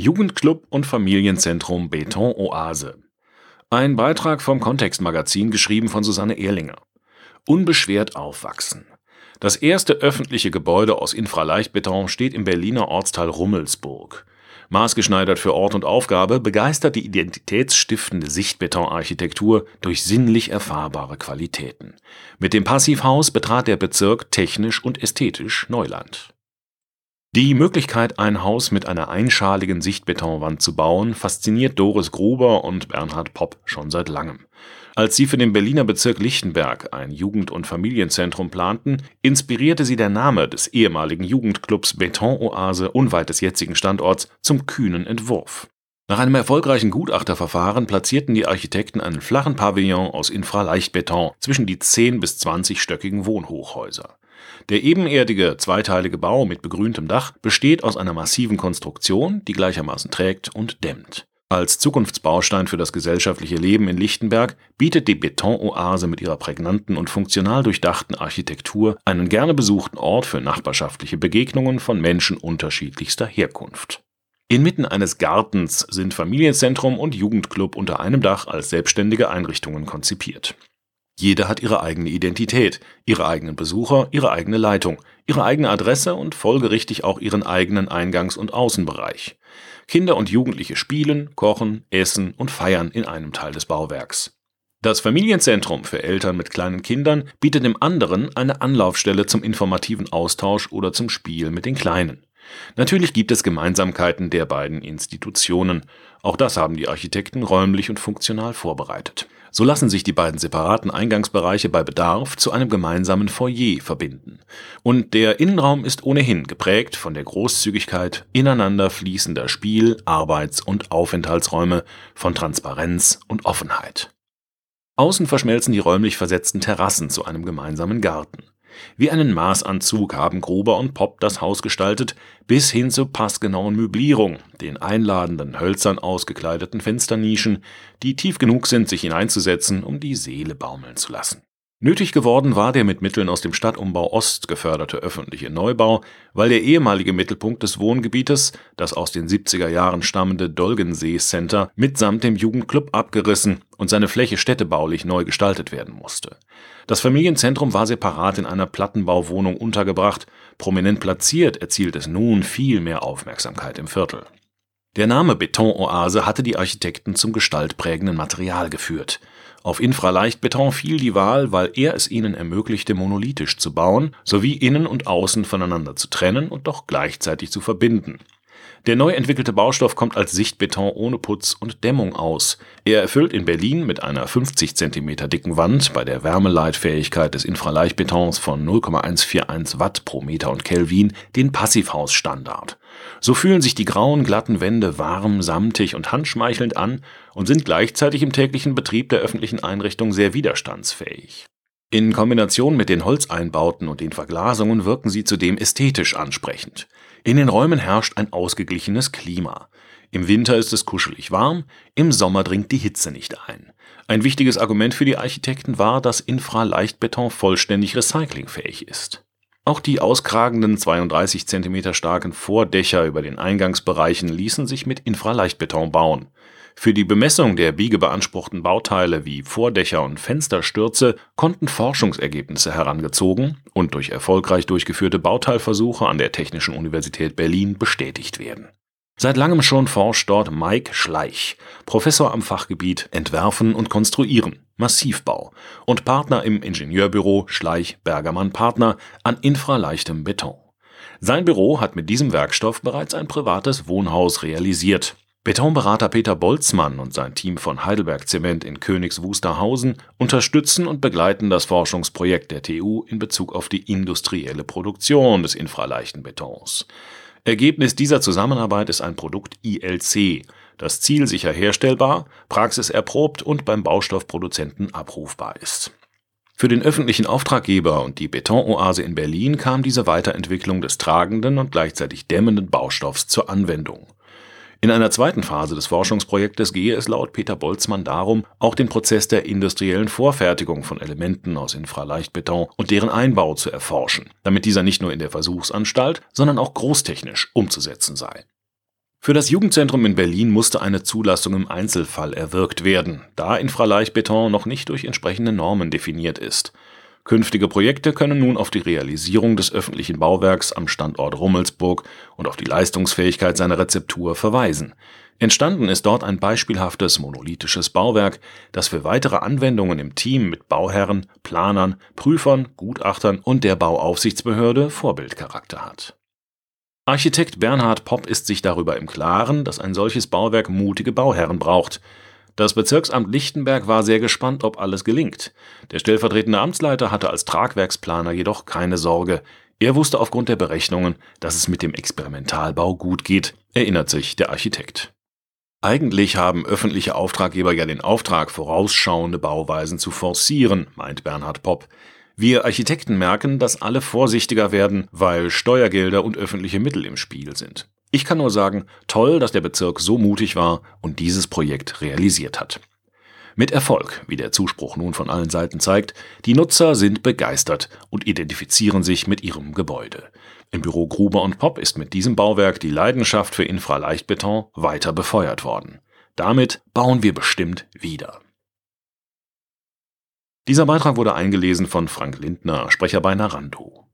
Jugendclub und Familienzentrum Beton Oase. Ein Beitrag vom Kontextmagazin, geschrieben von Susanne Ehrlinger. Unbeschwert aufwachsen. Das erste öffentliche Gebäude aus Infraleichtbeton steht im Berliner Ortsteil Rummelsburg. Maßgeschneidert für Ort und Aufgabe begeistert die identitätsstiftende Sichtbetonarchitektur durch sinnlich erfahrbare Qualitäten. Mit dem Passivhaus betrat der Bezirk technisch und ästhetisch Neuland. Die Möglichkeit, ein Haus mit einer einschaligen Sichtbetonwand zu bauen, fasziniert Doris Gruber und Bernhard Popp schon seit langem. Als sie für den Berliner Bezirk Lichtenberg ein Jugend- und Familienzentrum planten, inspirierte sie der Name des ehemaligen Jugendclubs Betonoase unweit des jetzigen Standorts zum kühnen Entwurf. Nach einem erfolgreichen Gutachterverfahren platzierten die Architekten einen flachen Pavillon aus Infraleichtbeton zwischen die 10 bis 20-stöckigen Wohnhochhäuser. Der ebenerdige, zweiteilige Bau mit begrüntem Dach besteht aus einer massiven Konstruktion, die gleichermaßen trägt und dämmt. Als Zukunftsbaustein für das gesellschaftliche Leben in Lichtenberg bietet die Betonoase mit ihrer prägnanten und funktional durchdachten Architektur einen gerne besuchten Ort für nachbarschaftliche Begegnungen von Menschen unterschiedlichster Herkunft. Inmitten eines Gartens sind Familienzentrum und Jugendclub unter einem Dach als selbstständige Einrichtungen konzipiert. Jede hat ihre eigene Identität, ihre eigenen Besucher, ihre eigene Leitung, ihre eigene Adresse und folgerichtig auch ihren eigenen Eingangs- und Außenbereich. Kinder und Jugendliche spielen, kochen, essen und feiern in einem Teil des Bauwerks. Das Familienzentrum für Eltern mit kleinen Kindern bietet im anderen eine Anlaufstelle zum informativen Austausch oder zum Spiel mit den Kleinen. Natürlich gibt es Gemeinsamkeiten der beiden Institutionen. Auch das haben die Architekten räumlich und funktional vorbereitet. So lassen sich die beiden separaten Eingangsbereiche bei Bedarf zu einem gemeinsamen Foyer verbinden. Und der Innenraum ist ohnehin geprägt von der Großzügigkeit ineinander fließender Spiel-, Arbeits- und Aufenthaltsräume, von Transparenz und Offenheit. Außen verschmelzen die räumlich versetzten Terrassen zu einem gemeinsamen Garten. Wie einen Maßanzug haben Gruber und Popp das Haus gestaltet, bis hin zur passgenauen Möblierung, den einladenden hölzern ausgekleideten Fensternischen, die tief genug sind, sich hineinzusetzen, um die Seele baumeln zu lassen Nötig geworden war der mit Mitteln aus dem Stadtumbau Ost geförderte öffentliche Neubau, weil der ehemalige Mittelpunkt des Wohngebietes, das aus den 70er Jahren stammende Dolgensee Center, mitsamt dem Jugendclub abgerissen und seine Fläche städtebaulich neu gestaltet werden musste. Das Familienzentrum war separat in einer Plattenbauwohnung untergebracht, prominent platziert erzielt es nun viel mehr Aufmerksamkeit im Viertel. Der Name Betonoase hatte die Architekten zum gestaltprägenden Material geführt auf Infraleichtbeton fiel die Wahl, weil er es ihnen ermöglichte, monolithisch zu bauen sowie innen und außen voneinander zu trennen und doch gleichzeitig zu verbinden. Der neu entwickelte Baustoff kommt als Sichtbeton ohne Putz und Dämmung aus. Er erfüllt in Berlin mit einer 50 cm dicken Wand bei der Wärmeleitfähigkeit des Infraleichtbetons von 0,141 Watt pro Meter und Kelvin den Passivhausstandard. So fühlen sich die grauen, glatten Wände warm, samtig und handschmeichelnd an und sind gleichzeitig im täglichen Betrieb der öffentlichen Einrichtung sehr widerstandsfähig. In Kombination mit den Holzeinbauten und den Verglasungen wirken sie zudem ästhetisch ansprechend. In den Räumen herrscht ein ausgeglichenes Klima. Im Winter ist es kuschelig warm, im Sommer dringt die Hitze nicht ein. Ein wichtiges Argument für die Architekten war, dass Infraleichtbeton vollständig recyclingfähig ist. Auch die auskragenden 32 cm starken Vordächer über den Eingangsbereichen ließen sich mit Infraleichtbeton bauen. Für die Bemessung der biegebeanspruchten Bauteile wie Vordächer und Fensterstürze konnten Forschungsergebnisse herangezogen und durch erfolgreich durchgeführte Bauteilversuche an der Technischen Universität Berlin bestätigt werden Seit langem schon forscht dort Mike Schleich, Professor am Fachgebiet Entwerfen und Konstruieren, Massivbau und Partner im Ingenieurbüro Schleich Bergermann Partner an infraleichtem Beton. Sein Büro hat mit diesem Werkstoff bereits ein privates Wohnhaus realisiert. Betonberater Peter Boltzmann und sein Team von Heidelberg Zement in Königs Wusterhausen unterstützen und begleiten das Forschungsprojekt der TU in Bezug auf die industrielle Produktion des infraleichten Betons. Ergebnis dieser Zusammenarbeit ist ein Produkt ILC, das zielsicher herstellbar, praxiserprobt und beim Baustoffproduzenten abrufbar ist. Für den öffentlichen Auftraggeber und die Betonoase in Berlin kam diese Weiterentwicklung des tragenden und gleichzeitig dämmenden Baustoffs zur Anwendung in einer zweiten Phase des Forschungsprojektes gehe es laut Peter Boltzmann darum, auch den Prozess der industriellen Vorfertigung von Elementen aus Infraleichtbeton und deren Einbau zu erforschen, damit dieser nicht nur in der Versuchsanstalt, sondern auch großtechnisch umzusetzen sei Für das Jugendzentrum in Berlin musste eine Zulassung im Einzelfall erwirkt werden, da Infraleichtbeton noch nicht durch entsprechende Normen definiert ist. Künftige Projekte können nun auf die Realisierung des öffentlichen Bauwerks am Standort Rummelsburg und auf die Leistungsfähigkeit seiner Rezeptur verweisen. Entstanden ist dort ein beispielhaftes monolithisches Bauwerk, das für weitere Anwendungen im Team mit Bauherren, Planern, Prüfern, Gutachtern und der Bauaufsichtsbehörde Vorbildcharakter hat Architekt Bernhard Popp ist sich darüber im Klaren, dass ein solches Bauwerk mutige Bauherren braucht. Das Bezirksamt Lichtenberg war sehr gespannt, ob alles gelingt. Der stellvertretende Amtsleiter hatte als Tragwerksplaner jedoch keine Sorge. Er wusste aufgrund der Berechnungen, dass es mit dem Experimentalbau gut geht, erinnert sich der Architekt. Eigentlich haben öffentliche Auftraggeber ja den Auftrag, vorausschauende Bauweisen zu forcieren, meint Bernhard Popp. Wir Architekten merken, dass alle vorsichtiger werden, weil Steuergelder und öffentliche Mittel im Spiel sind. Ich kann nur sagen, toll, dass der Bezirk so mutig war und dieses Projekt realisiert hat. Mit Erfolg, wie der Zuspruch nun von allen Seiten zeigt, die Nutzer sind begeistert und identifizieren sich mit ihrem Gebäude. Im Büro Gruber und Popp ist mit diesem Bauwerk die Leidenschaft für Infraleichtbeton weiter befeuert worden. Damit bauen wir bestimmt wieder. Dieser Beitrag wurde eingelesen von Frank Lindner, Sprecher bei Narando